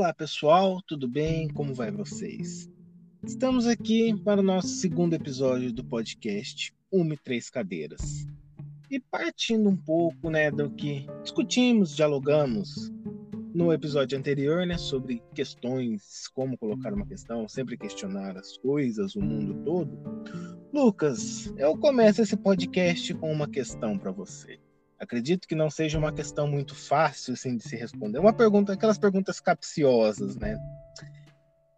Olá pessoal, tudo bem? Como vai vocês? Estamos aqui para o nosso segundo episódio do podcast Uma e Três Cadeiras. E partindo um pouco né, do que discutimos, dialogamos no episódio anterior, né, sobre questões, como colocar uma questão, sempre questionar as coisas, o mundo todo. Lucas, eu começo esse podcast com uma questão para você. Acredito que não seja uma questão muito fácil assim, de se responder. Uma pergunta, aquelas perguntas capciosas, né?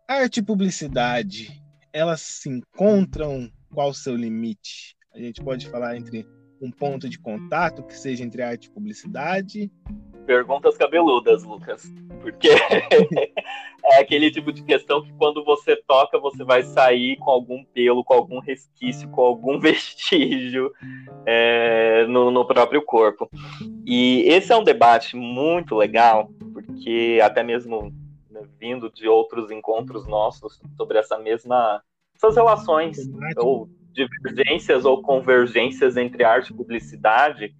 Arte e publicidade, elas se encontram? Qual o seu limite? A gente pode falar entre um ponto de contato que seja entre arte e publicidade Perguntas cabeludas, Lucas. Porque é aquele tipo de questão que quando você toca, você vai sair com algum pelo, com algum resquício, com algum vestígio é, no, no próprio corpo. E esse é um debate muito legal, porque até mesmo né, vindo de outros encontros nossos sobre essa mesma essas relações ou divergências ou convergências entre arte e publicidade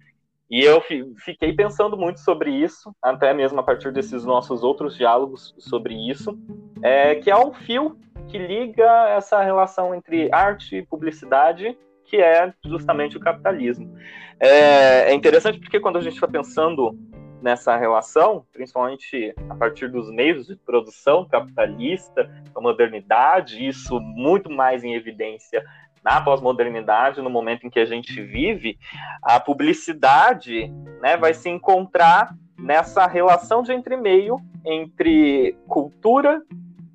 e eu fiquei pensando muito sobre isso, até mesmo a partir desses nossos outros diálogos sobre isso, é, que é um fio que liga essa relação entre arte e publicidade, que é justamente o capitalismo. É, é interessante porque quando a gente está pensando nessa relação, principalmente a partir dos meios de produção capitalista, a modernidade, isso muito mais em evidência na pós-modernidade, no momento em que a gente vive, a publicidade né, vai se encontrar nessa relação de entremeio entre cultura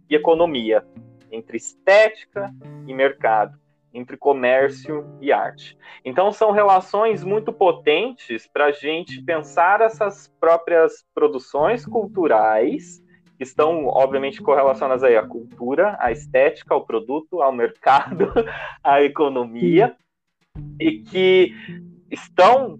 e economia, entre estética e mercado, entre comércio e arte. Então, são relações muito potentes para a gente pensar essas próprias produções culturais estão, obviamente, correlacionadas aí à cultura, à estética, ao produto, ao mercado, à economia, e que estão,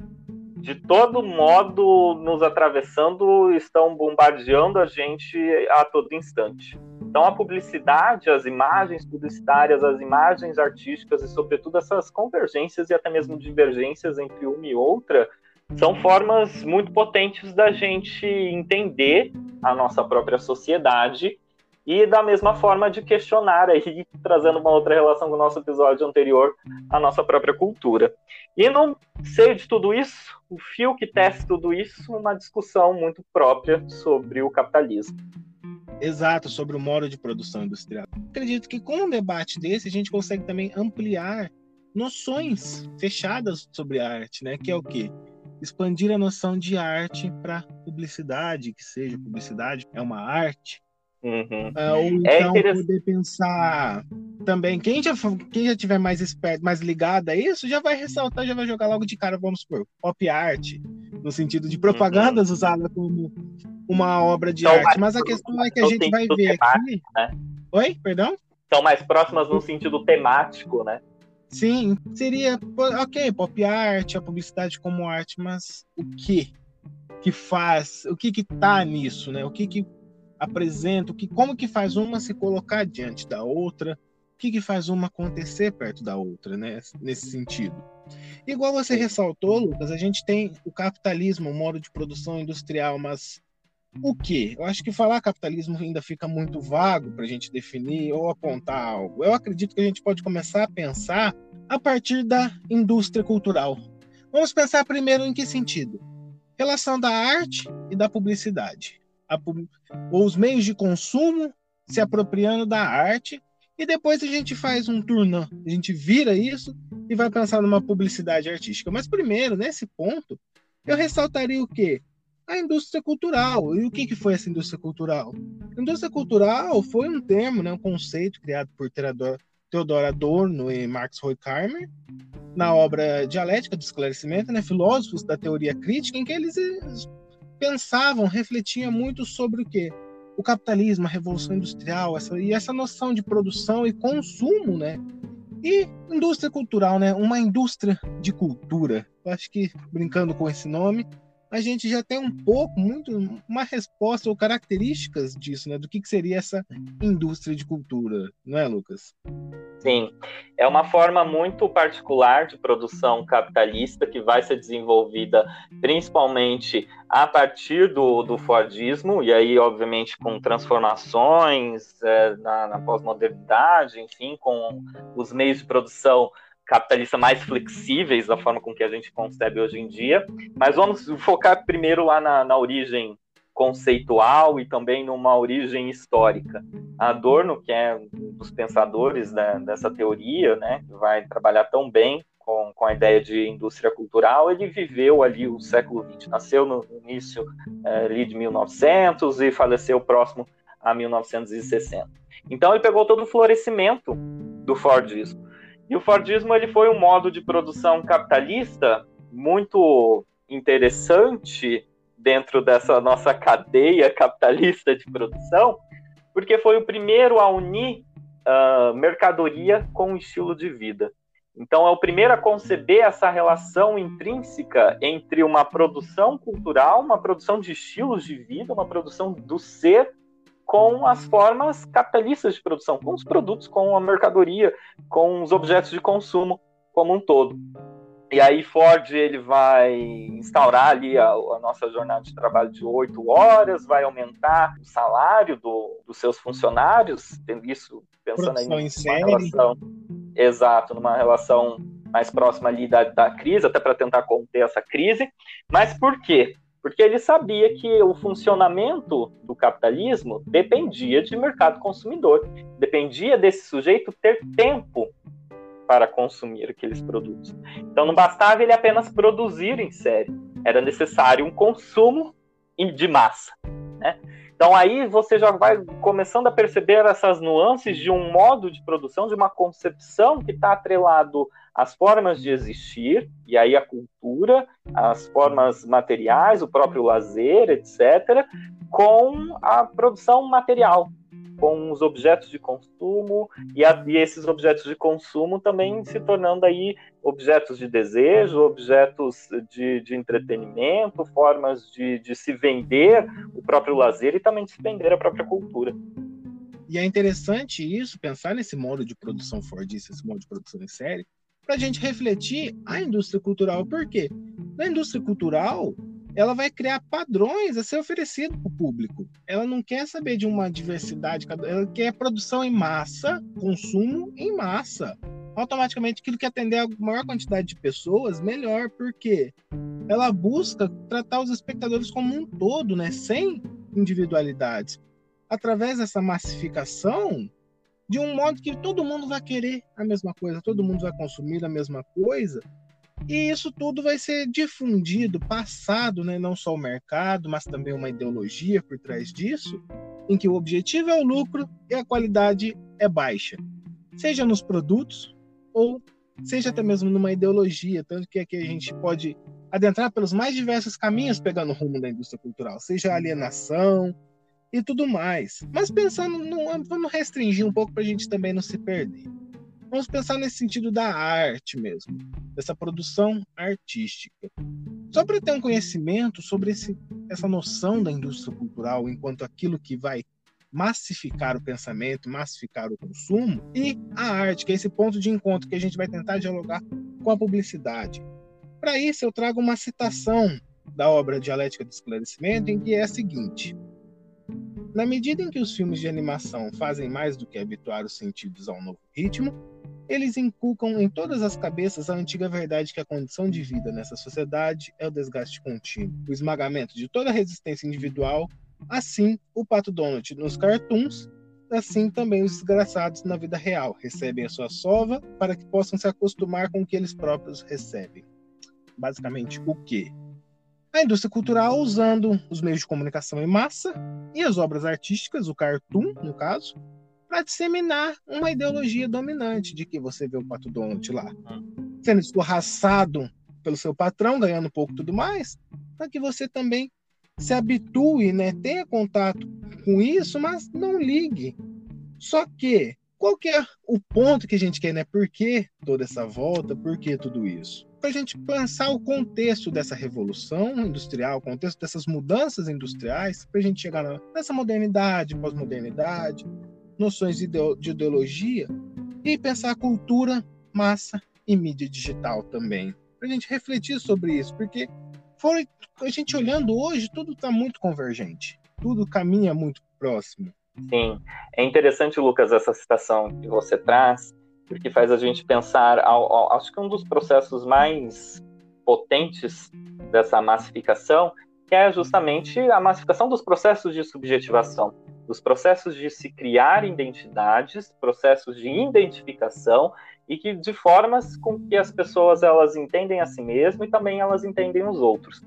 de todo modo, nos atravessando, estão bombardeando a gente a todo instante. Então, a publicidade, as imagens publicitárias, as imagens artísticas e, sobretudo, essas convergências e até mesmo divergências entre uma e outra são formas muito potentes da gente entender a nossa própria sociedade e da mesma forma de questionar aí, trazendo uma outra relação com o nosso episódio anterior, a nossa própria cultura. E no seio de tudo isso, o fio que tece tudo isso, uma discussão muito própria sobre o capitalismo. Exato, sobre o modo de produção industrial. Acredito que com um debate desse a gente consegue também ampliar noções fechadas sobre a arte, né? Que é o quê? Expandir a noção de arte para publicidade, que seja publicidade é uma arte. Uhum. Uh, ou é então é poder pensar também, quem já, quem já tiver mais esperto, mais ligado a isso, já vai ressaltar, já vai jogar logo de cara, vamos supor, pop art, no sentido de propagandas uhum. usada como uma obra de então, arte. Mas a questão é que a gente vai ver aqui. Né? Oi, perdão? São mais próximas no sentido temático, né? Sim, seria ok, pop art, a publicidade como arte, mas o que que faz, o que que tá nisso, né? O que que apresenta, o que, como que faz uma se colocar diante da outra, o que que faz uma acontecer perto da outra, né? Nesse sentido. Igual você ressaltou, Lucas, a gente tem o capitalismo, o modo de produção industrial, mas o que? Eu acho que falar capitalismo ainda fica muito vago para a gente definir ou apontar algo. Eu acredito que a gente pode começar a pensar a partir da indústria cultural. Vamos pensar primeiro em que sentido? Relação da arte e da publicidade. Pub... Ou os meios de consumo se apropriando da arte e depois a gente faz um turnão. A gente vira isso e vai pensar numa publicidade artística. Mas primeiro, nesse ponto, eu ressaltaria o quê? A indústria cultural. E o que, que foi essa indústria cultural? Indústria cultural foi um termo, né, um conceito criado por Theodor Adorno e Max Horkheimer na obra Dialética do Esclarecimento, né, filósofos da teoria crítica, em que eles pensavam, refletiam muito sobre o que o capitalismo, a revolução industrial, essa, e essa noção de produção e consumo, né? E indústria cultural, né? Uma indústria de cultura. Eu acho que brincando com esse nome, a gente já tem um pouco, muito, uma resposta ou características disso, né? Do que, que seria essa indústria de cultura, não é, Lucas? Sim, é uma forma muito particular de produção capitalista que vai ser desenvolvida principalmente a partir do, do Fordismo, e aí, obviamente, com transformações é, na, na pós-modernidade, enfim, com os meios de produção capitalista mais flexíveis da forma com que a gente concebe hoje em dia. Mas vamos focar primeiro lá na, na origem conceitual e também numa origem histórica. Adorno, que é um dos pensadores né, dessa teoria, né, que vai trabalhar tão bem com, com a ideia de indústria cultural, ele viveu ali o século XX, nasceu no início é, ali de 1900 e faleceu próximo a 1960. Então ele pegou todo o florescimento do Fordismo e o Fordismo ele foi um modo de produção capitalista muito interessante dentro dessa nossa cadeia capitalista de produção, porque foi o primeiro a unir uh, mercadoria com estilo de vida. Então, é o primeiro a conceber essa relação intrínseca entre uma produção cultural, uma produção de estilos de vida, uma produção do ser com as formas capitalistas de produção, com os produtos, com a mercadoria, com os objetos de consumo como um todo. E aí Ford ele vai instaurar ali a, a nossa jornada de trabalho de oito horas, vai aumentar o salário do, dos seus funcionários, isso pensando Produção aí em relação exato, numa relação mais próxima ali da, da crise, até para tentar conter essa crise. Mas por quê? Porque ele sabia que o funcionamento do capitalismo dependia de mercado consumidor, dependia desse sujeito ter tempo para consumir aqueles produtos. Então não bastava ele apenas produzir em série, era necessário um consumo de massa. Né? Então aí você já vai começando a perceber essas nuances de um modo de produção, de uma concepção que está atrelado as formas de existir, e aí a cultura, as formas materiais, o próprio lazer, etc., com a produção material, com os objetos de consumo e, a, e, esses objetos de consumo também se tornando aí objetos de desejo, objetos de, de entretenimento, formas de, de se vender o próprio lazer e também de se vender a própria cultura. E é interessante isso, pensar nesse modo de produção fordista, esse modo de produção em série, para a gente refletir a indústria cultural. Por quê? Na indústria cultural, ela vai criar padrões a ser oferecido para o público. Ela não quer saber de uma diversidade, ela quer produção em massa, consumo em massa. Automaticamente, aquilo que atender a maior quantidade de pessoas, melhor, porque ela busca tratar os espectadores como um todo, né? sem individualidades. Através dessa massificação, de um modo que todo mundo vai querer a mesma coisa, todo mundo vai consumir a mesma coisa, e isso tudo vai ser difundido, passado, né, não só o mercado, mas também uma ideologia por trás disso, em que o objetivo é o lucro e a qualidade é baixa, seja nos produtos ou seja até mesmo numa ideologia, tanto que aqui a gente pode adentrar pelos mais diversos caminhos pegando o rumo da indústria cultural, seja alienação, e tudo mais. Mas pensando, no, vamos restringir um pouco para a gente também não se perder. Vamos pensar nesse sentido da arte mesmo, dessa produção artística. Só para ter um conhecimento sobre esse, essa noção da indústria cultural enquanto aquilo que vai massificar o pensamento, massificar o consumo, e a arte, que é esse ponto de encontro que a gente vai tentar dialogar com a publicidade. Para isso, eu trago uma citação da obra Dialética do Esclarecimento, em que é a seguinte: na medida em que os filmes de animação fazem mais do que habituar os sentidos ao novo ritmo, eles inculcam em todas as cabeças a antiga verdade que a condição de vida nessa sociedade é o desgaste contínuo, o esmagamento de toda resistência individual, assim o Pato Donald nos cartoons, assim também os desgraçados na vida real recebem a sua sova para que possam se acostumar com o que eles próprios recebem. Basicamente, o quê? A indústria cultural usando os meios de comunicação em massa e as obras artísticas, o cartoon, no caso, para disseminar uma ideologia dominante de que você vê o Pato Donald lá sendo escorraçado pelo seu patrão, ganhando um pouco tudo mais, para que você também se habitue, né, tenha contato com isso, mas não ligue. Só que qual que é o ponto que a gente quer, né? Por que toda essa volta? Por que tudo isso? Para a gente pensar o contexto dessa revolução industrial, o contexto dessas mudanças industriais, para a gente chegar nessa modernidade, pós-modernidade, noções de ideologia e pensar cultura, massa e mídia digital também. Para a gente refletir sobre isso, porque foi a gente olhando hoje, tudo está muito convergente, tudo caminha muito próximo. Sim, é interessante, Lucas, essa citação que você traz, porque faz a gente pensar, ao, ao, acho que um dos processos mais potentes dessa massificação, que é justamente a massificação dos processos de subjetivação, dos processos de se criar identidades, processos de identificação e que de formas com que as pessoas elas entendem a si mesmas e também elas entendem os outros.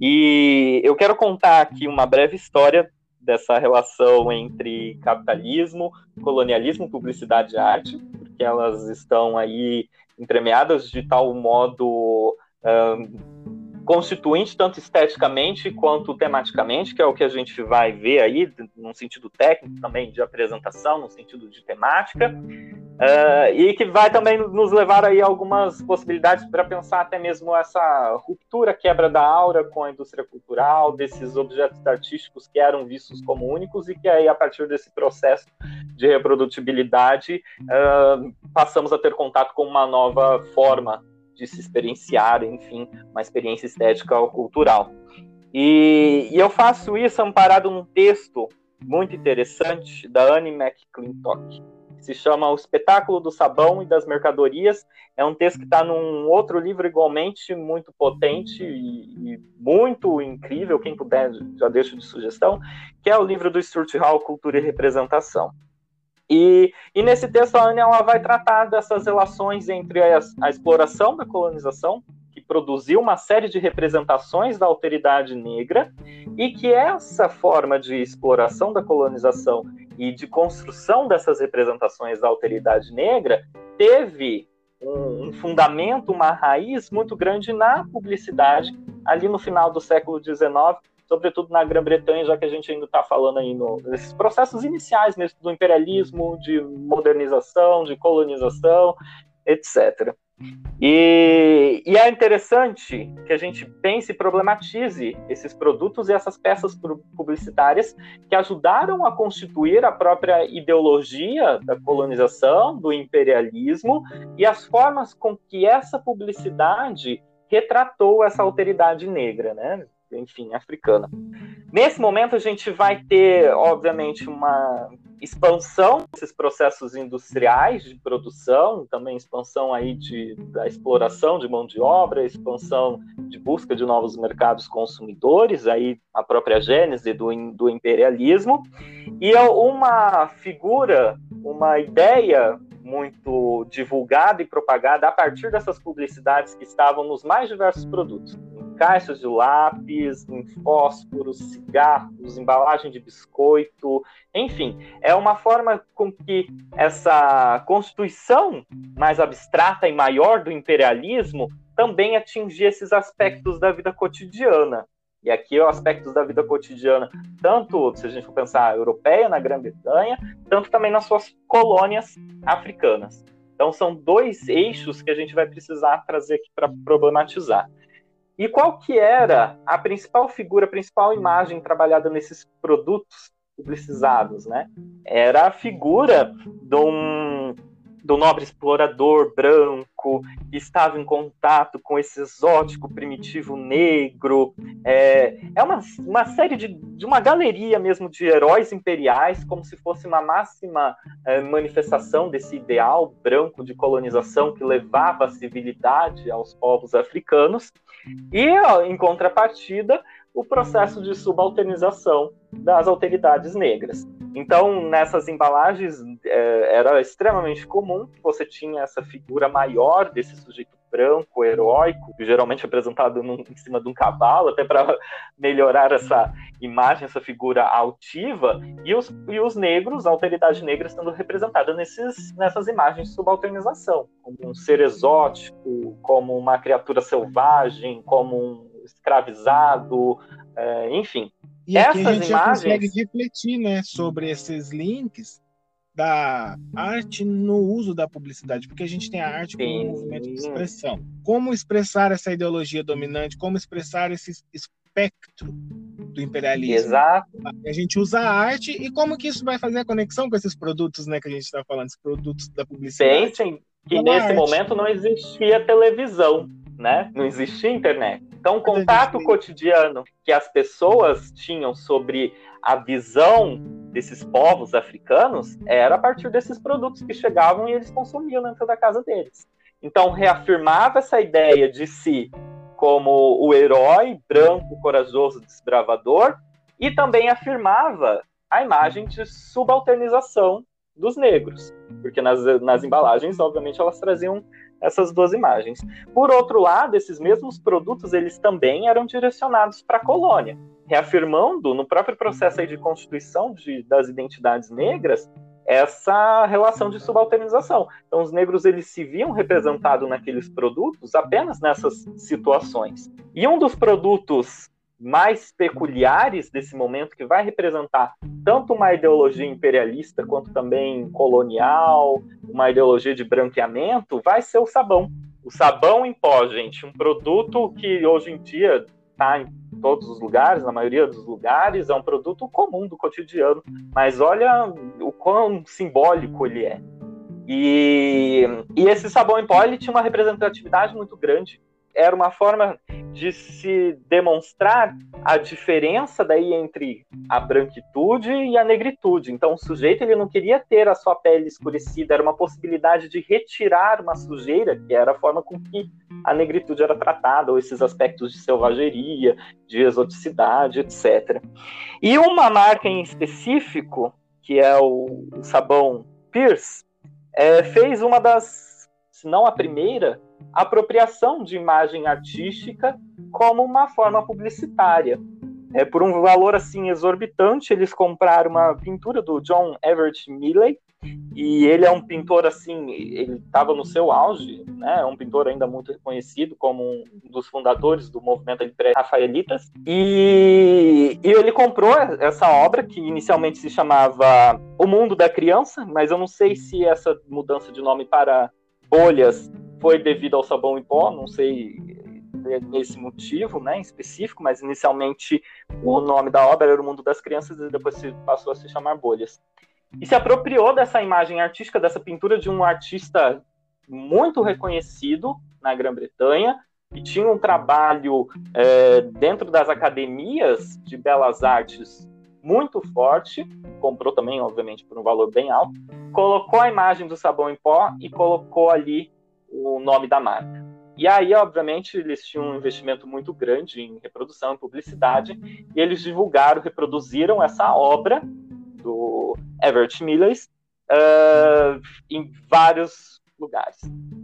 E eu quero contar aqui uma breve história dessa relação entre capitalismo, colonialismo, publicidade e arte, elas estão aí entremeadas de tal modo um, constituinte, tanto esteticamente quanto tematicamente, que é o que a gente vai ver aí, num sentido técnico também de apresentação, no sentido de temática. Uh, e que vai também nos levar aí algumas possibilidades para pensar até mesmo essa ruptura, quebra da aura com a indústria cultural, desses objetos artísticos que eram vistos como únicos e que aí a partir desse processo de reprodutibilidade uh, passamos a ter contato com uma nova forma de se experienciar, enfim, uma experiência estética ou cultural. E, e eu faço isso amparado num texto muito interessante da Anne McClintock se chama O Espetáculo do Sabão e das Mercadorias. É um texto que está num outro livro igualmente muito potente e, e, muito incrível, quem puder já deixo de sugestão, que é o livro do Stuart Hall, Cultura e Representação. E, e nesse texto a Anne ela vai tratar dessas relações entre a, a exploração da colonização, que produziu uma série de representações da alteridade negra, e que essa forma de exploração da colonização e de construção dessas representações da alteridade negra teve um, fundamento, uma raiz muito grande na publicidade ali no final do século XIX, sobretudo na Grã-Bretanha, já que a gente ainda está falando aí no, nesses processos iniciais mesmo do imperialismo, de modernização, de colonização, etc. E, e, é interessante que a gente pense e problematize esses produtos e essas peças publicitárias que ajudaram a constituir a própria ideologia da colonização, do imperialismo e as formas com que essa publicidade retratou essa alteridade negra, né? enfim, africana. Nesse momento, a gente vai ter, obviamente, uma expansão desses processos industriais de produção, também expansão aí de, da exploração de mão de obra, expansão de busca de novos mercados consumidores, aí a própria gênese do, do imperialismo, e é uma figura, uma ideia muito divulgada e propagada a partir dessas publicidades que estavam nos mais diversos produtos caixas de lápis, em fósforos, cigarros, embalagem de biscoito, enfim, é uma forma com que essa constituição mais abstrata e maior do imperialismo também atingia esses aspectos da vida cotidiana. E aqui os aspectos da vida cotidiana, tanto se a gente for pensar europeia na Grã-Bretanha, tanto também nas suas colônias africanas. Então são dois eixos que a gente vai precisar trazer aqui para problematizar. E qual que era a principal figura, a principal imagem trabalhada nesses produtos publicizados, né? Era a figura de um, do nobre explorador branco que estava em contato com esse exótico primitivo negro. É, é uma, uma série de, de uma galeria mesmo de heróis imperiais, como se fosse uma máxima é, manifestação desse ideal branco de colonização que levava a civilidade aos povos africanos. E, ó, em contrapartida, o processo de subalternização das autoridades negras. Então, nessas embalagens, é, era extremamente comum que você tinha essa figura maior desse sujeito branco, heróico, geralmente apresentado num, em cima de um cavalo, até para melhorar essa imagem, essa figura altiva, e os, e os negros, a alteridade negra, sendo representada nesses, nessas imagens de subalternização, como um ser exótico, como uma criatura selvagem, como um escravizado, é, enfim. E aqui a gente imagens... já consegue refletir né, sobre esses links da arte no uso da publicidade, porque a gente tem a arte como um movimento de expressão. Como expressar essa ideologia dominante, como expressar esse espectro do imperialismo. Exato. A gente usa a arte e como que isso vai fazer a conexão com esses produtos, né, que a gente está falando, esses produtos da publicidade. Pensem que nesse arte. momento não existia televisão, né? Não existia internet. Então, o contato cotidiano que as pessoas tinham sobre a visão desses povos africanos era a partir desses produtos que chegavam e eles consumiam dentro da casa deles. Então, reafirmava essa ideia de si como o herói branco, corajoso, desbravador, e também afirmava a imagem de subalternização dos negros, porque nas, nas embalagens, obviamente, elas traziam essas duas imagens. Por outro lado, esses mesmos produtos eles também eram direcionados para a colônia, reafirmando no próprio processo de constituição de, das identidades negras essa relação de subalternização. Então, os negros eles se viam representados naqueles produtos apenas nessas situações. E um dos produtos mais peculiares desse momento, que vai representar tanto uma ideologia imperialista quanto também colonial, uma ideologia de branqueamento, vai ser o sabão. O sabão em pó, gente, um produto que hoje em dia está em todos os lugares, na maioria dos lugares, é um produto comum do cotidiano, mas olha o quão simbólico ele é. E, e esse sabão em pó ele tinha uma representatividade muito grande era uma forma de se demonstrar a diferença daí entre a branquitude e a negritude. Então, o sujeito ele não queria ter a sua pele escurecida, era uma possibilidade de retirar uma sujeira, que era a forma com que a negritude era tratada, ou esses aspectos de selvageria, de exoticidade, etc. E uma marca em específico, que é o sabão Pierce, é, fez uma das, se não a primeira, apropriação de imagem artística como uma forma publicitária. É, por um valor assim exorbitante, eles compraram uma pintura do John Everett Milley, e ele é um pintor assim, ele estava no seu auge, né? É um pintor ainda muito reconhecido como um dos fundadores do movimento rafaelitas. E, e ele comprou essa obra que inicialmente se chamava O Mundo da Criança, mas eu não sei se essa mudança de nome para bolhas foi devido ao sabão em pó, não sei nesse motivo, né, em específico, mas inicialmente o nome da obra era o Mundo das Crianças e depois se passou a se chamar Bolhas. E se apropriou dessa imagem artística, dessa pintura de um artista muito reconhecido na Grã-Bretanha, e tinha um trabalho é, dentro das academias de belas artes muito forte, comprou também, obviamente, por um valor bem alto, colocou a imagem do sabão em pó e colocou ali o nome da marca. E aí, obviamente, eles tinham um investimento muito grande em reprodução e publicidade, e eles divulgaram, reproduziram essa obra do Everett Millers uh, em vários lugares.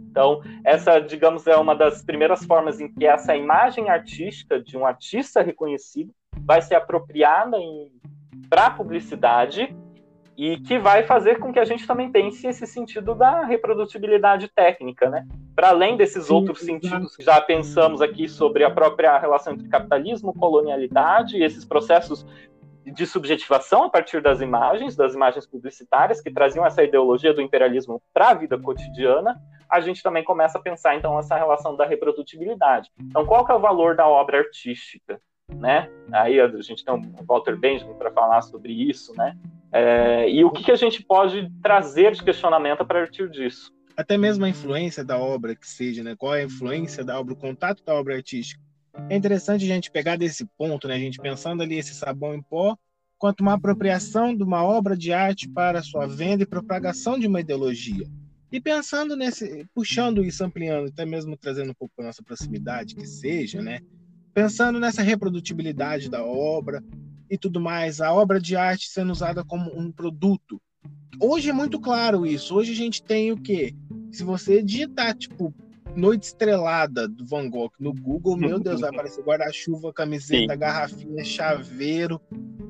Então, essa, digamos, é uma das primeiras formas em que essa imagem artística de um artista reconhecido vai ser apropriada para a publicidade e que vai fazer com que a gente também pense esse sentido da reprodutibilidade técnica, né? Para além desses Sim, outros sentidos que já pensamos aqui sobre a própria relação entre capitalismo, colonialidade e esses processos de subjetivação a partir das imagens, das imagens publicitárias que traziam essa ideologia do imperialismo para a vida cotidiana, a gente também começa a pensar então essa relação da reprodutibilidade. Então, qual que é o valor da obra artística? né? Aí a gente tem o Walter Benjamin para falar sobre isso, né? É, e o que, que a gente pode trazer de questionamento a partir disso? Até mesmo a influência da obra que seja, né? Qual é a influência da obra, o contato da obra artística? É interessante a gente pegar desse ponto, né? A gente pensando ali esse sabão em pó, quanto uma apropriação de uma obra de arte para sua venda e propagação de uma ideologia. E pensando nesse, puxando isso, ampliando, até mesmo trazendo um pouco para nossa proximidade, que seja, né? pensando nessa reprodutibilidade da obra e tudo mais, a obra de arte sendo usada como um produto. Hoje é muito claro isso. Hoje a gente tem o quê? Se você digitar, tipo, Noite Estrelada do Van Gogh no Google, meu Deus, vai aparecer guarda-chuva, camiseta, Sim. garrafinha, chaveiro.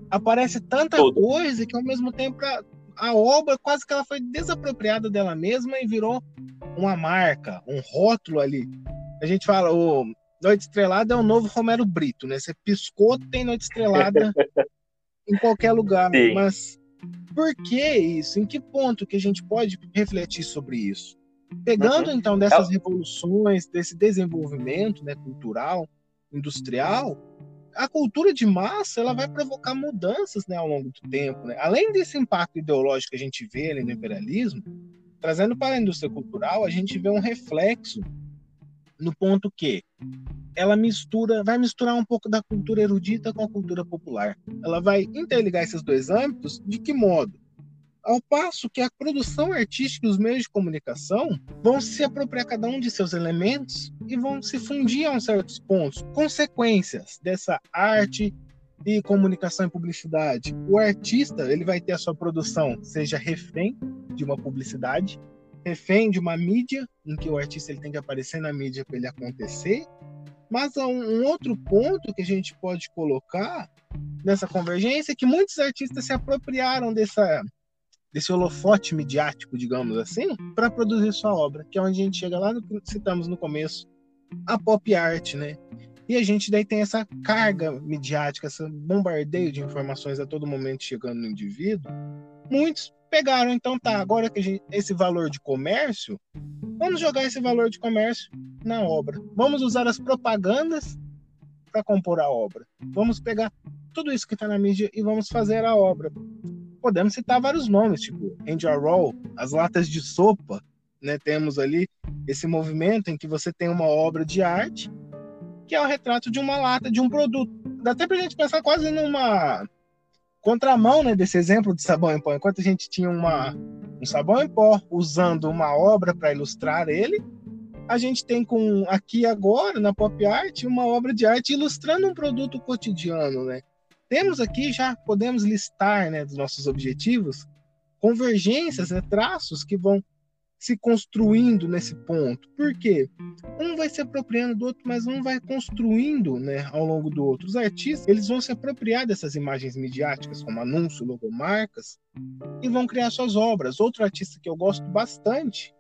Aparece tanta Tudo. coisa que ao mesmo tempo a, a obra quase que ela foi desapropriada dela mesma e virou uma marca, um rótulo ali. A gente fala, o, Noite Estrelada é o novo Romero Brito, né? Você piscou, tem Noite Estrelada em qualquer lugar. Sim. Mas Por que isso? Em que ponto que a gente pode refletir sobre isso? Pegando uhum. então dessas revoluções, desse desenvolvimento né, cultural, industrial, a cultura de massa ela vai provocar mudanças né, ao longo do tempo. Né? Além desse impacto ideológico que a gente vê ali no imperialismo, trazendo para a indústria cultural, a gente vê um reflexo no ponto que ela mistura, vai misturar um pouco da cultura erudita com a cultura popular. Ela vai interligar esses dois âmbitos de que modo? Ao passo que a produção artística e os meios de comunicação vão se apropriar cada um de seus elementos e vão se fundir a certos pontos. Consequências dessa arte e comunicação e publicidade. O artista ele vai ter a sua produção seja refém de uma publicidade, refém de uma mídia em que o artista ele tem que aparecer na mídia para ele acontecer. Mas um, um outro ponto que a gente pode colocar nessa convergência é que muitos artistas se apropriaram dessa desse holofote midiático, digamos assim, para produzir sua obra, que é onde a gente chega lá no que citamos no começo, a pop art, né? E a gente daí tem essa carga midiática, esse bombardeio de informações a todo momento chegando no indivíduo. Muitos pegaram, então tá, agora que gente, esse valor de comércio, vamos jogar esse valor de comércio na obra. Vamos usar as propagandas para compor a obra. Vamos pegar tudo isso que está na mídia e vamos fazer a obra podemos citar vários nomes, tipo Angel Roll, as latas de sopa, né? Temos ali esse movimento em que você tem uma obra de arte que é o retrato de uma lata, de um produto. Dá até pra gente pensar quase numa contramão, né, desse exemplo de sabão em pó. Enquanto a gente tinha uma, um sabão em pó usando uma obra para ilustrar ele, a gente tem com aqui agora na pop art uma obra de arte ilustrando um produto cotidiano, né? temos aqui já podemos listar, né, dos nossos objetivos, convergências, né, traços que vão se construindo nesse ponto. Por quê? Um vai se apropriando do outro, mas um vai construindo, né, ao longo do outro. Os artistas, eles vão se apropriar dessas imagens midiáticas, como anúncio, logomarcas, e vão criar suas obras. Outro artista que eu gosto bastante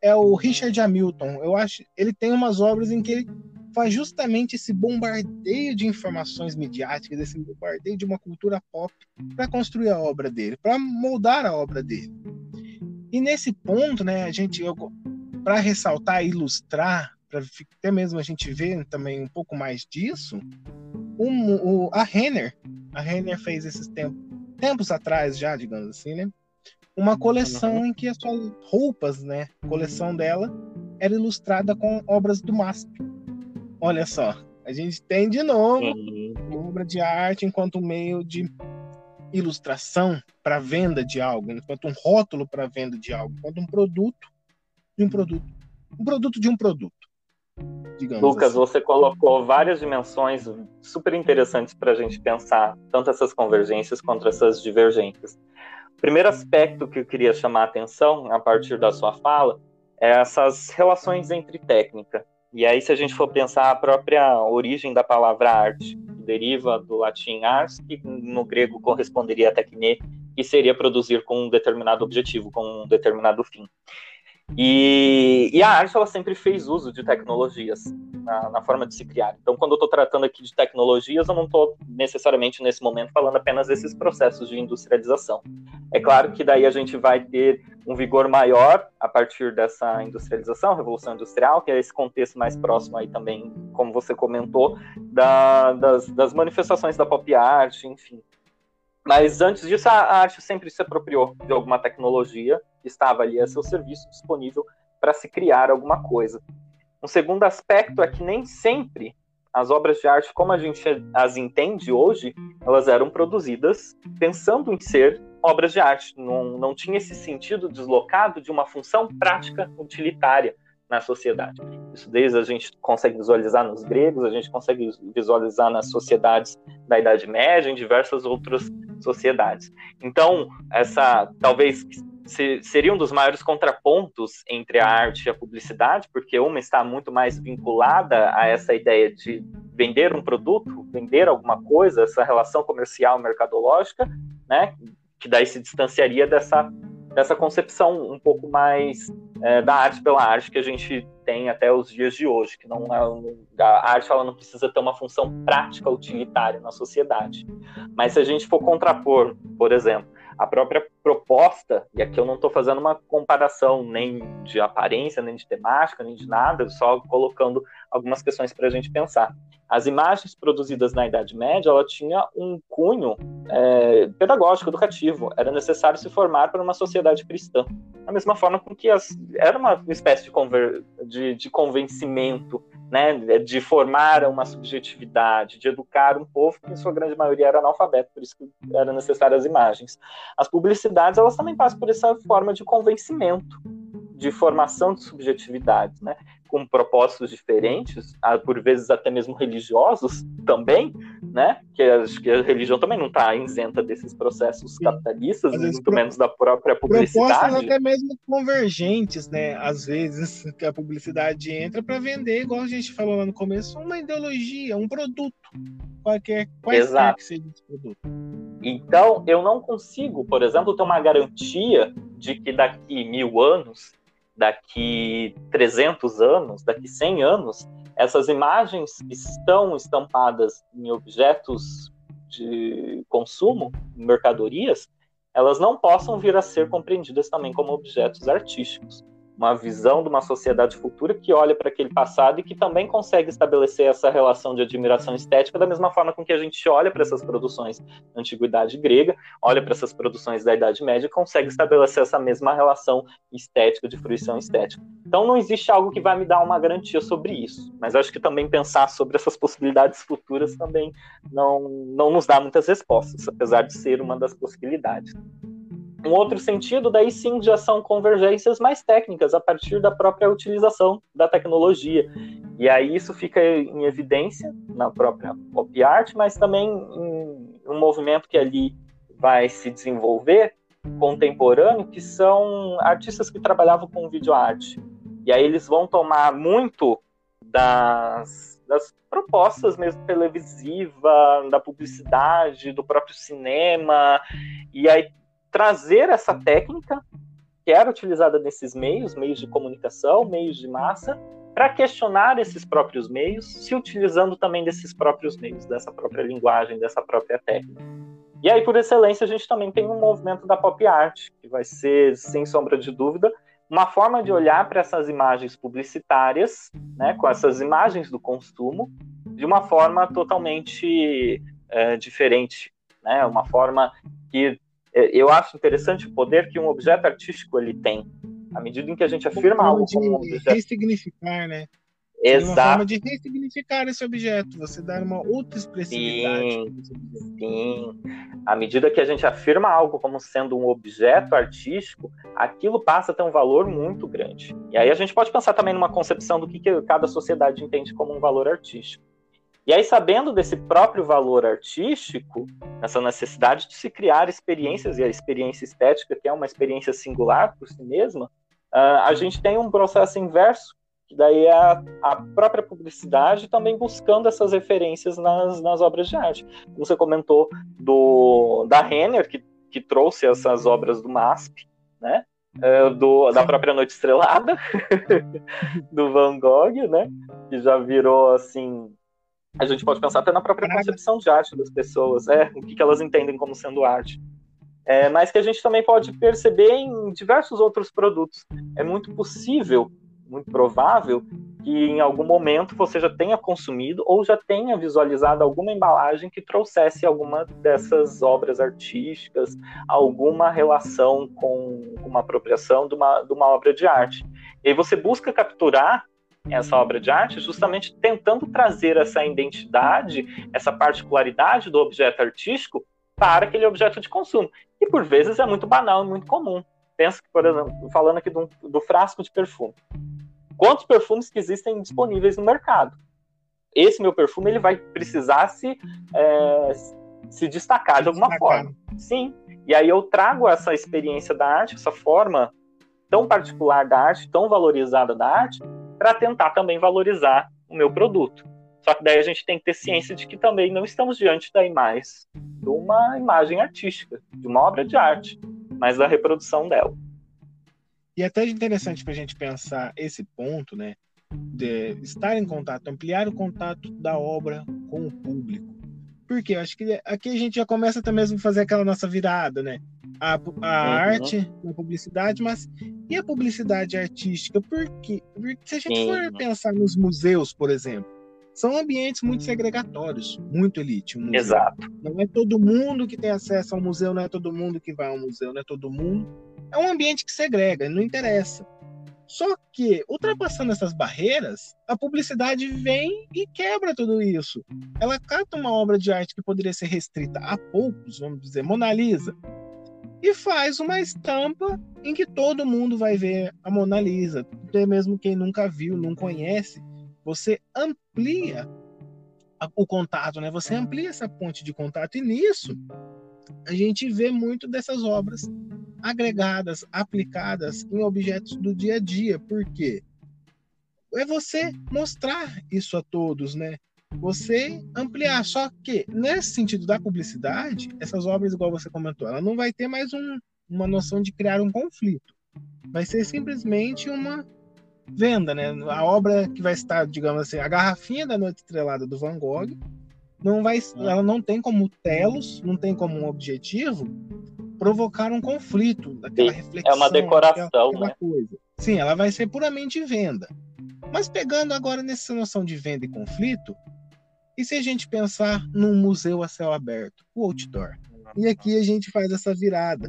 é o Richard Hamilton. Eu acho, ele tem umas obras em que ele faz justamente esse bombardeio de informações midiáticas, esse bombardeio de uma cultura pop para construir a obra dele, para moldar a obra dele. E nesse ponto, né, a gente para ressaltar e ilustrar, para até mesmo a gente ver também um pouco mais disso, um, o, a Renner, a Renner fez esses tempos, tempos atrás já, digamos assim, né, uma coleção uhum. em que as suas roupas, né, a coleção dela era ilustrada com obras do MASP. Olha só, a gente tem de novo uma obra de arte enquanto meio de ilustração para venda de algo, enquanto um rótulo para venda de algo, enquanto um produto de um produto, um produto de um produto. Lucas, assim. você colocou várias dimensões super interessantes para a gente pensar, tanto essas convergências quanto essas divergências. O primeiro aspecto que eu queria chamar a atenção a partir da sua fala é essas relações entre técnica e aí, se a gente for pensar a própria origem da palavra arte, que deriva do latim ars, que no grego corresponderia a techne, que seria produzir com um determinado objetivo, com um determinado fim. E, e, a arte ela sempre fez uso de tecnologias na, na forma de se criar. Então, quando eu estou tratando aqui de tecnologias, eu não estou necessariamente nesse momento falando apenas desses processos de industrialização. É claro que daí a gente vai ter um vigor maior a partir dessa industrialização, revolução industrial, que é esse contexto mais próximo aí também, como você comentou, da, das, das manifestações da pop art, enfim, mas antes disso, a arte sempre se apropriou de alguma tecnologia que estava ali a seu serviço, disponível para se criar alguma coisa. Um segundo aspecto é que nem sempre as obras de arte, como a gente as entende hoje, elas eram produzidas pensando em ser obras de arte. Não, não tinha esse sentido deslocado de uma função prática utilitária na sociedade. Isso desde a gente consegue visualizar nos gregos, a gente consegue visualizar nas sociedades da Idade Média, em diversas outras sociedades. Então, essa talvez seria um dos maiores contrapontos entre a arte e a publicidade, porque uma está muito mais vinculada a essa ideia de vender um produto, vender alguma coisa, essa relação comercial mercadológica, né, que daí se distanciaria dessa dessa concepção um pouco mais é, da arte pela arte que a gente tem até os dias de hoje, que não é a arte ela não precisa ter uma função prática utilitária na sociedade. Mas se a gente for contrapor, por exemplo, a própria proposta, e aqui eu não estou fazendo uma comparação nem de aparência, nem de temática, nem de nada, só colocando algumas questões para a gente pensar. As imagens produzidas na Idade Média, ela tinha um cunho é, pedagógico, educativo. Era necessário se formar para uma sociedade cristã. Da mesma forma com que as, era uma espécie de, conver, de, de convencimento né, de formar uma subjetividade, de educar um povo que em sua grande maioria era analfabeto, por isso que eram necessárias as imagens. As publicidades, elas também passam por essa forma de convencimento, de formação de subjetividades, né? Com propósitos diferentes, por vezes até mesmo religiosos também, né? Que acho que a religião também não está isenta desses processos capitalistas, muito pro... menos da própria publicidade. Propostas até mesmo convergentes, né? Às vezes que a publicidade entra para vender, igual a gente falou lá no começo, uma ideologia, um produto, qualquer, qualquer que seja esse produto. Então, eu não consigo, por exemplo, ter uma garantia de que daqui mil anos daqui 300 anos, daqui 100 anos, essas imagens que estão estampadas em objetos de consumo, mercadorias, elas não possam vir a ser compreendidas também como objetos artísticos uma visão de uma sociedade futura que olha para aquele passado e que também consegue estabelecer essa relação de admiração estética da mesma forma com que a gente olha para essas produções da antiguidade grega, olha para essas produções da Idade Média e consegue estabelecer essa mesma relação estética, de fruição estética. Então não existe algo que vai me dar uma garantia sobre isso, mas acho que também pensar sobre essas possibilidades futuras também não, não nos dá muitas respostas, apesar de ser uma das possibilidades. Um outro sentido, daí sim, já são convergências mais técnicas a partir da própria utilização da tecnologia. E aí isso fica em evidência na própria pop art, mas também em um movimento que ali vai se desenvolver contemporâneo, que são artistas que trabalhavam com videoarte. E aí eles vão tomar muito das, das propostas mesmo televisiva, da publicidade, do próprio cinema, e aí trazer essa técnica que era utilizada nesses meios, meios de comunicação, meios de massa, para questionar esses próprios meios, se utilizando também desses próprios meios, dessa própria linguagem, dessa própria técnica. E aí, por excelência, a gente também tem um movimento da pop art, que vai ser, sem sombra de dúvida, uma forma de olhar para essas imagens publicitárias, né, com essas imagens do consumo, de uma forma totalmente é, diferente, né, uma forma que eu acho interessante o poder que um objeto artístico ele tem. À medida em que a gente afirma algo como um objeto... ressignificar, né? Exato. uma forma de ressignificar esse objeto, você dar uma outra expressividade. Sim, sim. À medida que a gente afirma algo como sendo um objeto artístico, aquilo passa a ter um valor muito grande. E aí a gente pode pensar também numa concepção do que, que cada sociedade entende como um valor artístico. E aí, sabendo desse próprio valor artístico, essa necessidade de se criar experiências, e a experiência estética, que é uma experiência singular por si mesma, uh, a gente tem um processo inverso, que daí é a, a, própria publicidade também buscando essas referências nas, nas obras de arte. Como você comentou do, da Renner, que, que trouxe essas obras do MASP, né? Uh, do, da própria Noite Estrelada, do Van Gogh, né? Que já virou assim a gente pode pensar até na própria concepção de arte das pessoas, é, o que, que elas entendem como sendo arte. É, mas que a gente também pode perceber em diversos outros produtos. É muito possível, muito provável, que em algum momento você já tenha consumido ou já tenha visualizado alguma embalagem que trouxesse alguma dessas obras artísticas, alguma relação com uma apropriação de uma, de uma obra de arte. E aí você busca capturar essa obra de arte, justamente tentando trazer essa identidade, essa particularidade do objeto artístico para aquele objeto de consumo. E por vezes é muito banal e muito comum. Pensa que, por exemplo, falando aqui do, do frasco de perfume. Quantos perfumes que existem disponíveis no mercado? Esse meu perfume ele vai precisar se, é, se destacar se de alguma destacar. forma. Sim. E aí eu trago essa experiência da arte, essa forma tão particular da arte, tão valorizada da arte, para tentar também valorizar o meu produto. Só que daí a gente tem que ter ciência de que também não estamos diante da imagem de uma imagem artística, de uma obra de arte, mas da reprodução dela. E é até interessante para a gente pensar esse ponto, né? De estar em contato, ampliar o contato da obra com o público. Porque eu acho que aqui a gente já começa até mesmo a fazer aquela nossa virada, né? A, a arte na publicidade, mas e a publicidade artística? Por quê? Porque se a gente for pensar nos museus, por exemplo, são ambientes muito segregatórios, muito elite. Um Exato. Não é todo mundo que tem acesso ao museu, não é todo mundo que vai ao museu, não é todo mundo. É um ambiente que segrega, não interessa. Só que, ultrapassando essas barreiras, a publicidade vem e quebra tudo isso. Ela cata uma obra de arte que poderia ser restrita a poucos, vamos dizer, Mona Lisa, e faz uma estampa em que todo mundo vai ver a Mona Lisa, até mesmo quem nunca viu, não conhece. Você amplia o contato, né? Você amplia essa ponte de contato e nisso a gente vê muito dessas obras agregadas, aplicadas em objetos do dia a dia. Por quê? É você mostrar isso a todos, né? Você ampliar. Só que, nesse sentido da publicidade, essas obras, igual você comentou, ela não vai ter mais um, uma noção de criar um conflito. Vai ser simplesmente uma venda, né? A obra que vai estar, digamos assim, a garrafinha da Noite Estrelada do Van Gogh, não vai, ela não tem como telos, não tem como um objetivo provocar um conflito, aquela reflexão. É uma decoração, aquela, aquela né? coisa. Sim, ela vai ser puramente venda. Mas pegando agora nessa noção de venda e conflito, e se a gente pensar num museu a céu aberto, o outdoor? E aqui a gente faz essa virada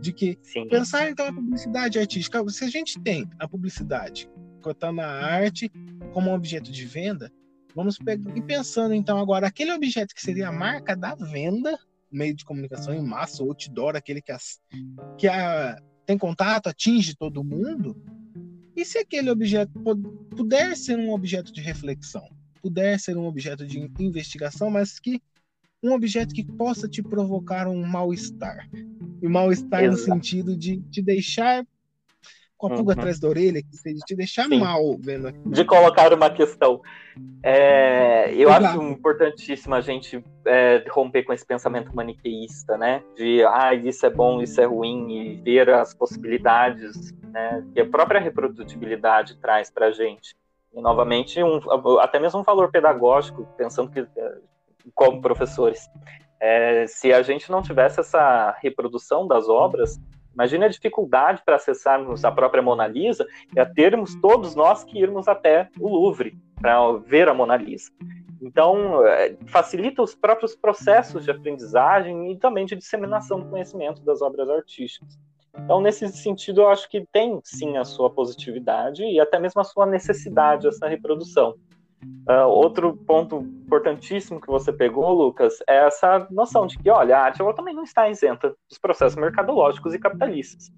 de que Sim. pensar então a publicidade artística, se a gente tem a publicidade cotando a arte como um objeto de venda, vamos ir pensando então agora aquele objeto que seria a marca da venda meio de comunicação em massa, outdoor, aquele que, as, que a, tem contato, atinge todo mundo. E se aquele objeto puder ser um objeto de reflexão, puder ser um objeto de investigação, mas que um objeto que possa te provocar um mal-estar. E mal-estar no sentido de te deixar com a pulga uhum. atrás da orelha, que seja te deixar Sim. mal vendo aqui. De colocar uma questão. É, eu Exato. acho importantíssimo a gente é, romper com esse pensamento maniqueísta, né? De ah, isso é bom, isso é ruim, e ver as possibilidades né, que a própria reprodutibilidade traz para a gente. E, novamente, um, até mesmo um valor pedagógico, pensando que, é, como professores, é, se a gente não tivesse essa reprodução das obras, Imagine a dificuldade para acessarmos a própria Mona Lisa e a termos todos nós que irmos até o Louvre para ver a Mona Lisa. Então, é, facilita os próprios processos de aprendizagem e também de disseminação do conhecimento das obras artísticas. Então, nesse sentido, eu acho que tem sim a sua positividade e até mesmo a sua necessidade essa reprodução. Uh, outro ponto importantíssimo que você pegou, Lucas, é essa noção de que, olha, a arte ela também não está isenta dos processos mercadológicos e capitalistas.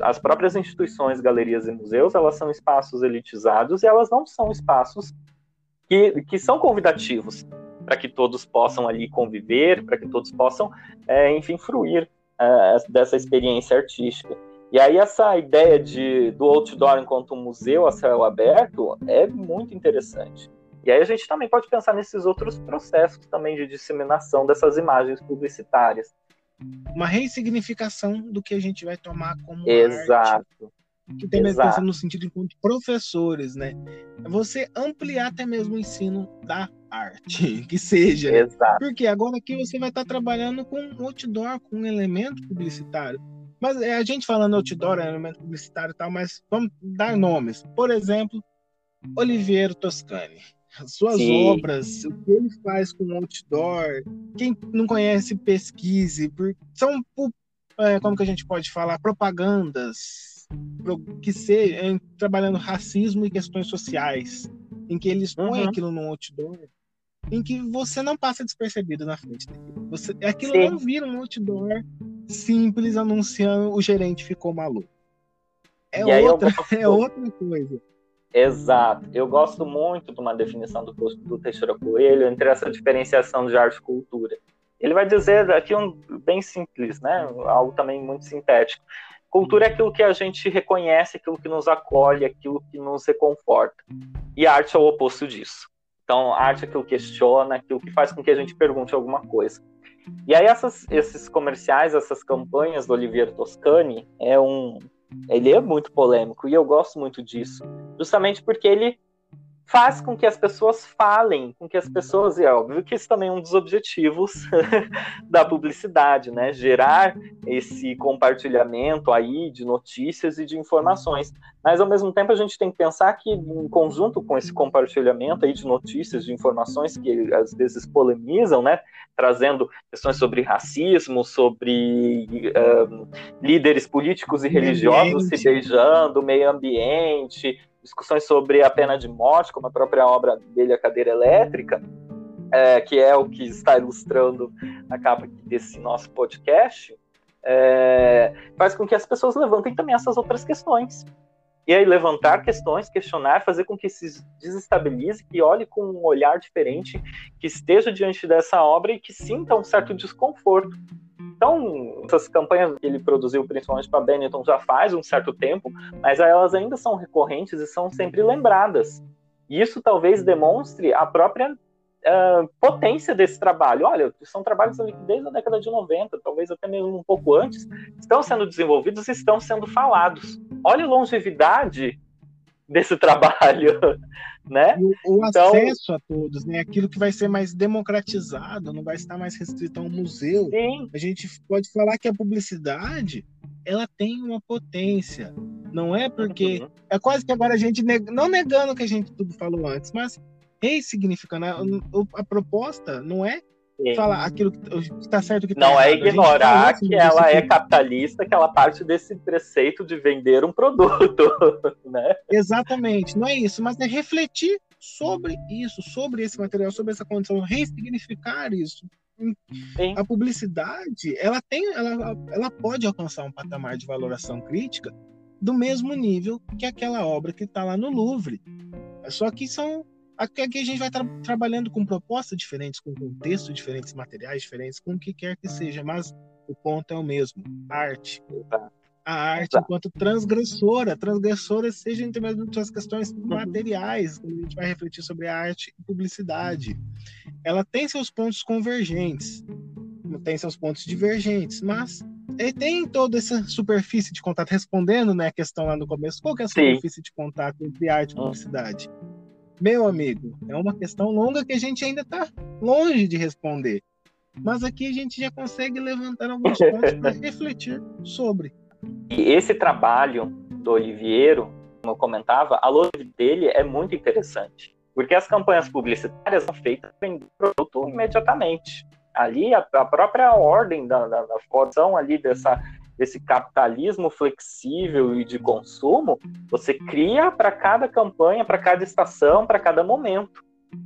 As próprias instituições, galerias e museus, elas são espaços elitizados e elas não são espaços que, que são convidativos para que todos possam ali conviver, para que todos possam, é, enfim, fruir é, dessa experiência artística. E aí essa ideia de, do outdoor enquanto um museu a céu aberto é muito interessante. E aí a gente também pode pensar nesses outros processos também de disseminação dessas imagens publicitárias. Uma ressignificação do que a gente vai tomar como Exato. arte. Que também Exato. pensa no sentido de professores, né? Você ampliar até mesmo o ensino da arte, que seja. Exato. Porque agora aqui você vai estar trabalhando com outdoor, com um elemento publicitário. Mas é, a gente falando outdoor, é elemento publicitário e tal, mas vamos dar nomes. Por exemplo, Oliviero Toscani suas Sim. obras, o que ele faz com outdoor. Quem não conhece, pesquise. São, é, como que a gente pode falar, propagandas que se, é, trabalhando racismo e questões sociais, em que eles põem uhum. aquilo no outdoor, em que você não passa despercebido na frente daquilo. Você, aquilo Sim. não vira um outdoor simples anunciando o gerente ficou maluco. É, outra, é outra coisa. Exato. Eu gosto muito de uma definição do, do Teixeira Coelho entre essa diferenciação de arte e cultura. Ele vai dizer aqui um bem simples, né? Algo também muito sintético. Cultura é aquilo que a gente reconhece, aquilo que nos acolhe, aquilo que nos reconforta. E arte é o oposto disso. Então, arte é aquilo que questiona, aquilo que faz com que a gente pergunte alguma coisa. E aí essas, esses comerciais, essas campanhas do Olivier Toscani é um, ele é muito polêmico e eu gosto muito disso, justamente porque ele faz com que as pessoas falem, com que as pessoas, e é óbvio que isso também é um dos objetivos da publicidade, né? Gerar esse compartilhamento aí de notícias e de informações. Mas ao mesmo tempo a gente tem que pensar que em conjunto com esse compartilhamento aí de notícias, de informações que às vezes polemizam, né? Trazendo questões sobre racismo, sobre um, líderes políticos e religiosos se beijando, meio ambiente, discussões sobre a pena de morte, como a própria obra dele, A Cadeira Elétrica, é, que é o que está ilustrando a capa desse nosso podcast, é, faz com que as pessoas levantem também essas outras questões. E aí levantar questões, questionar, fazer com que se desestabilize, que olhe com um olhar diferente, que esteja diante dessa obra e que sinta um certo desconforto. Então, essas campanhas que ele produziu, principalmente para Benetton, já faz um certo tempo, mas elas ainda são recorrentes e são sempre lembradas. E isso talvez demonstre a própria uh, potência desse trabalho. Olha, são trabalhos ali que desde a década de 90, talvez até mesmo um pouco antes, estão sendo desenvolvidos e estão sendo falados. Olha a longevidade desse trabalho né? O, o então, acesso a todos, né? Aquilo que vai ser mais democratizado, não vai estar mais restrito a um museu. Sim. A gente pode falar que a publicidade ela tem uma potência. Não é porque. Uhum. É quase que agora a gente. Neg... Não negando o que a gente tudo falou antes, mas ressignificando. A, a proposta não é. Falar aquilo que está certo que tá não é errado. é ignorar que ela é capitalista que ela parte desse preceito de vender um produto né exatamente não é isso mas é refletir sobre isso sobre esse material sobre essa condição ressignificar isso Sim. a publicidade ela tem ela, ela pode alcançar um patamar de valoração crítica do mesmo nível que aquela obra que está lá no Louvre só que são Aqui, aqui a gente vai tra trabalhando com propostas diferentes, com contextos diferentes, materiais diferentes, com o que quer que seja, mas o ponto é o mesmo: arte. A arte enquanto transgressora, transgressora seja entre mesmo as questões uhum. materiais, quando a gente vai refletir sobre a arte e publicidade. Ela tem seus pontos convergentes, tem seus pontos divergentes, mas ele tem toda essa superfície de contato, respondendo né, a questão lá no começo, qual que é a superfície Sim. de contato entre arte e hum. publicidade? Meu amigo, é uma questão longa que a gente ainda está longe de responder. Mas aqui a gente já consegue levantar alguns pontos para refletir sobre. E esse trabalho do Oliveiro, como eu comentava, a lógica dele é muito interessante. Porque as campanhas publicitárias são feitas para vender produto imediatamente. Ali, a, a própria ordem da, da, da formação ali dessa desse capitalismo flexível e de consumo, você cria para cada campanha, para cada estação, para cada momento.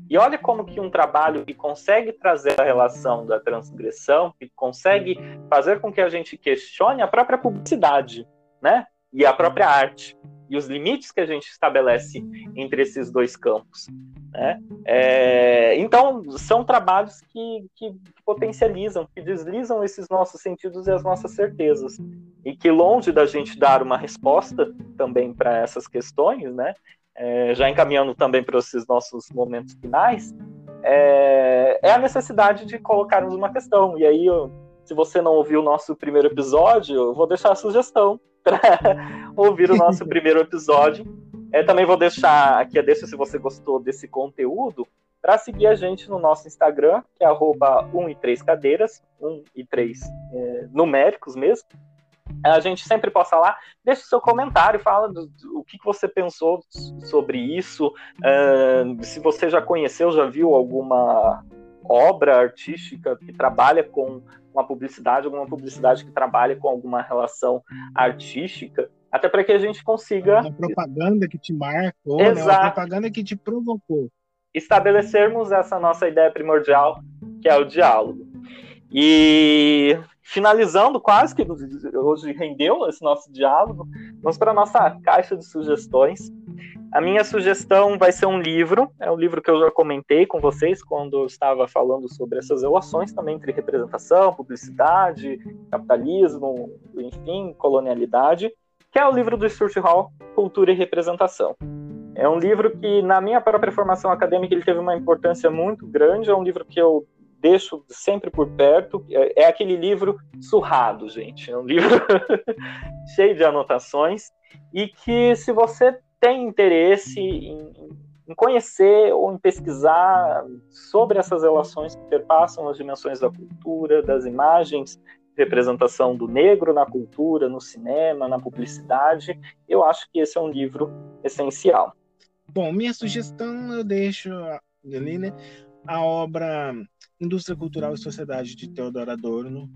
E olha como que um trabalho que consegue trazer a relação da transgressão, que consegue fazer com que a gente questione a própria publicidade, né? E a própria arte e os limites que a gente estabelece entre esses dois campos. Né? É, então, são trabalhos que, que, potencializam, que deslizam esses nossos sentidos e as nossas certezas. E que, longe da gente dar uma resposta também para essas questões, né? É, já encaminhando também para esses nossos momentos finais, é, é, a necessidade de colocarmos uma questão. E aí, eu, se você não ouviu o nosso primeiro episódio, eu vou deixar a sugestão para ouvir o nosso primeiro episódio. Também vou deixar aqui a deixa se você gostou desse conteúdo para seguir a gente no nosso Instagram, que é arroba 1 e 3 cadeiras, 1 e 3 é, numéricos mesmo. A gente sempre posta lá, deixa o seu comentário, fala do, do o que, que, você pensou sobre isso, uh, se você já conheceu, já viu alguma obra artística que trabalha com uma publicidade, alguma publicidade que trabalha com alguma relação artística, até para que a gente consiga. Uma propaganda que te marcou, né? uma propaganda que te provocou. Estabelecermos essa nossa ideia primordial, que é o diálogo. E finalizando, quase que hoje rendeu esse nosso diálogo, vamos para a nossa caixa de sugestões. A minha sugestão vai ser um livro, é um livro que eu já comentei com vocês quando eu estava falando sobre essas relações também entre representação, publicidade, capitalismo, enfim, colonialidade, que é o livro do Stuart Hall, Cultura e Representação. É um livro que, na minha própria formação acadêmica, ele teve uma importância muito grande, é um livro que eu deixo sempre por perto. É, é aquele livro surrado, gente. É um livro cheio de anotações e que, se você tem interesse em, em conhecer ou em pesquisar sobre essas relações que perpassam as dimensões da cultura, das imagens, representação do negro na cultura, no cinema, na publicidade. Eu acho que esse é um livro essencial. Bom, minha sugestão eu deixo ali, né? A obra Indústria Cultural e Sociedade de Theodor Adorno,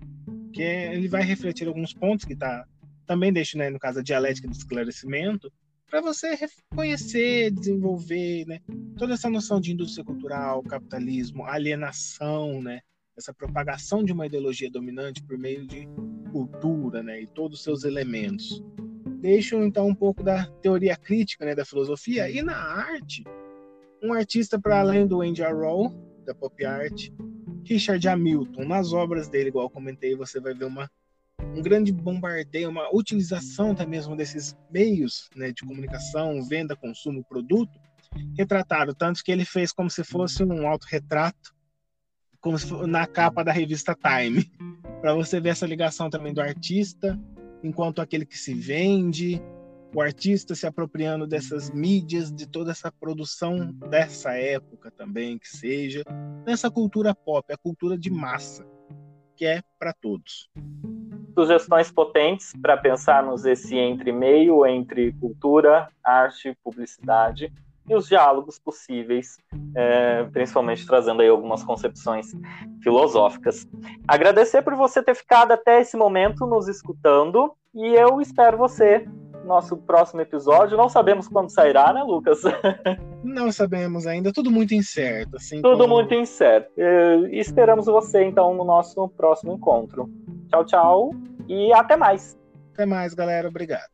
que ele vai refletir alguns pontos que tá também deixo, né, no caso a dialética do esclarecimento, para você reconhecer, desenvolver, né, toda essa noção de indústria cultural, capitalismo, alienação, né, essa propagação de uma ideologia dominante por meio de cultura, né, e todos os seus elementos. Deixo então um pouco da teoria crítica, né, da filosofia e na arte, um artista para além do Andy Arrow, da pop art, Richard Hamilton, nas obras dele, igual comentei, você vai ver uma um grande bombardeio, uma utilização até mesmo desses meios né, de comunicação, venda, consumo, produto, retratado, tanto que ele fez como se fosse um autorretrato, como se na capa da revista Time, para você ver essa ligação também do artista, enquanto aquele que se vende, o artista se apropriando dessas mídias, de toda essa produção dessa época também, que seja, dessa cultura pop, a cultura de massa, que é para todos. Sugestões potentes para pensarmos esse entre-meio entre cultura, arte, publicidade e os diálogos possíveis, é, principalmente trazendo aí algumas concepções filosóficas. Agradecer por você ter ficado até esse momento nos escutando e eu espero você no nosso próximo episódio. Não sabemos quando sairá, né, Lucas? Não sabemos ainda, tudo muito incerto. Assim tudo como... muito incerto. E esperamos você então no nosso próximo encontro. Tchau, tchau e até mais. Até mais, galera. Obrigado.